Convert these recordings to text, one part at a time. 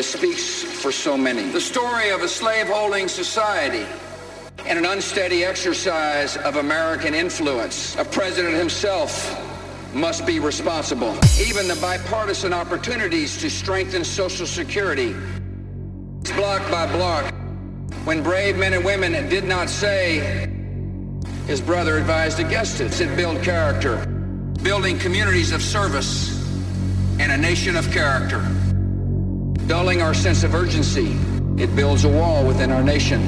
for so many. The story of a slaveholding society and an unsteady exercise of American influence. A president himself must be responsible. Even the bipartisan opportunities to strengthen Social Security, block by block, when brave men and women did not say, his brother advised against it. It build character, building communities of service and a nation of character. Dulling our sense of urgency, it builds a wall within our nation.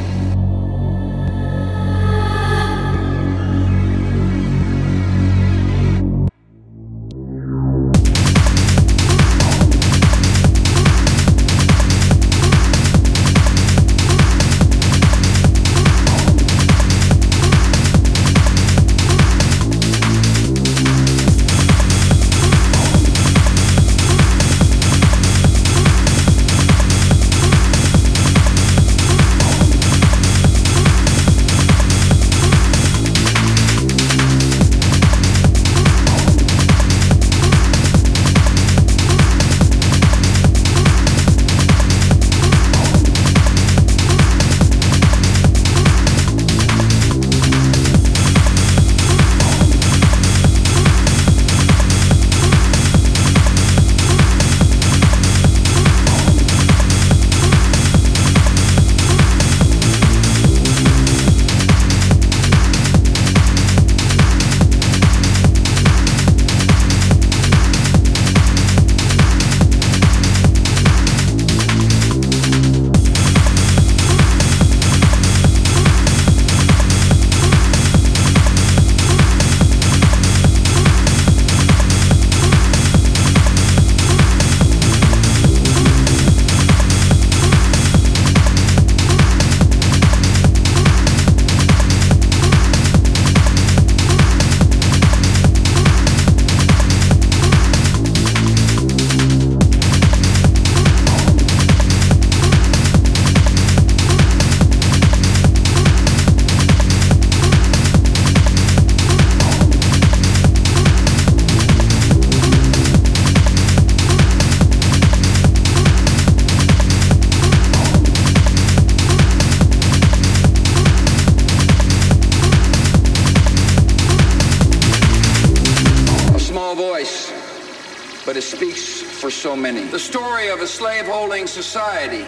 But it speaks for so many. The story of a slaveholding society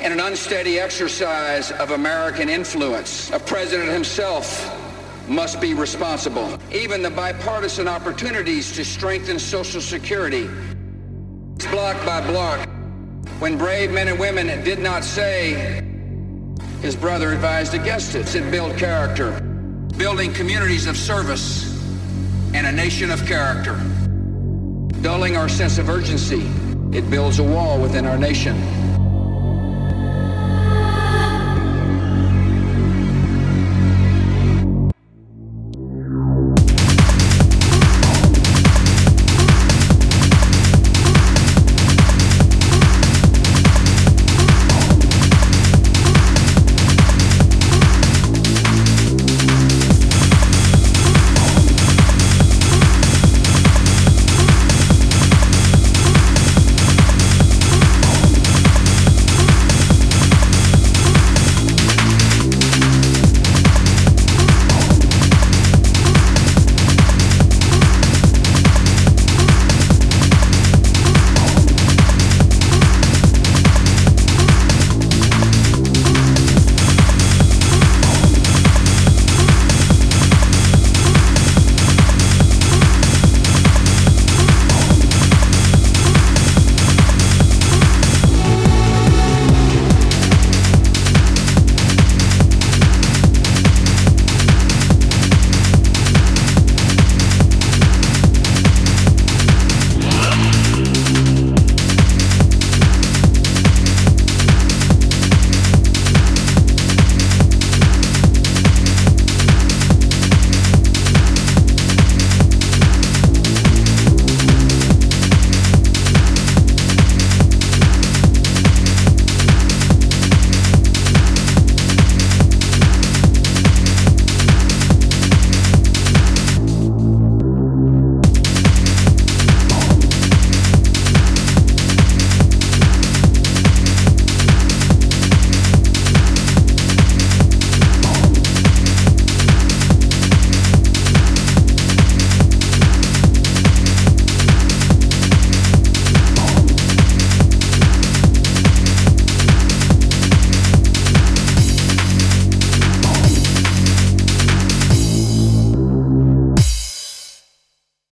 and an unsteady exercise of American influence. A president himself must be responsible. Even the bipartisan opportunities to strengthen Social Security, block by block, when brave men and women did not say, his brother advised against it. It build character, building communities of service and a nation of character. Dulling our sense of urgency, it builds a wall within our nation.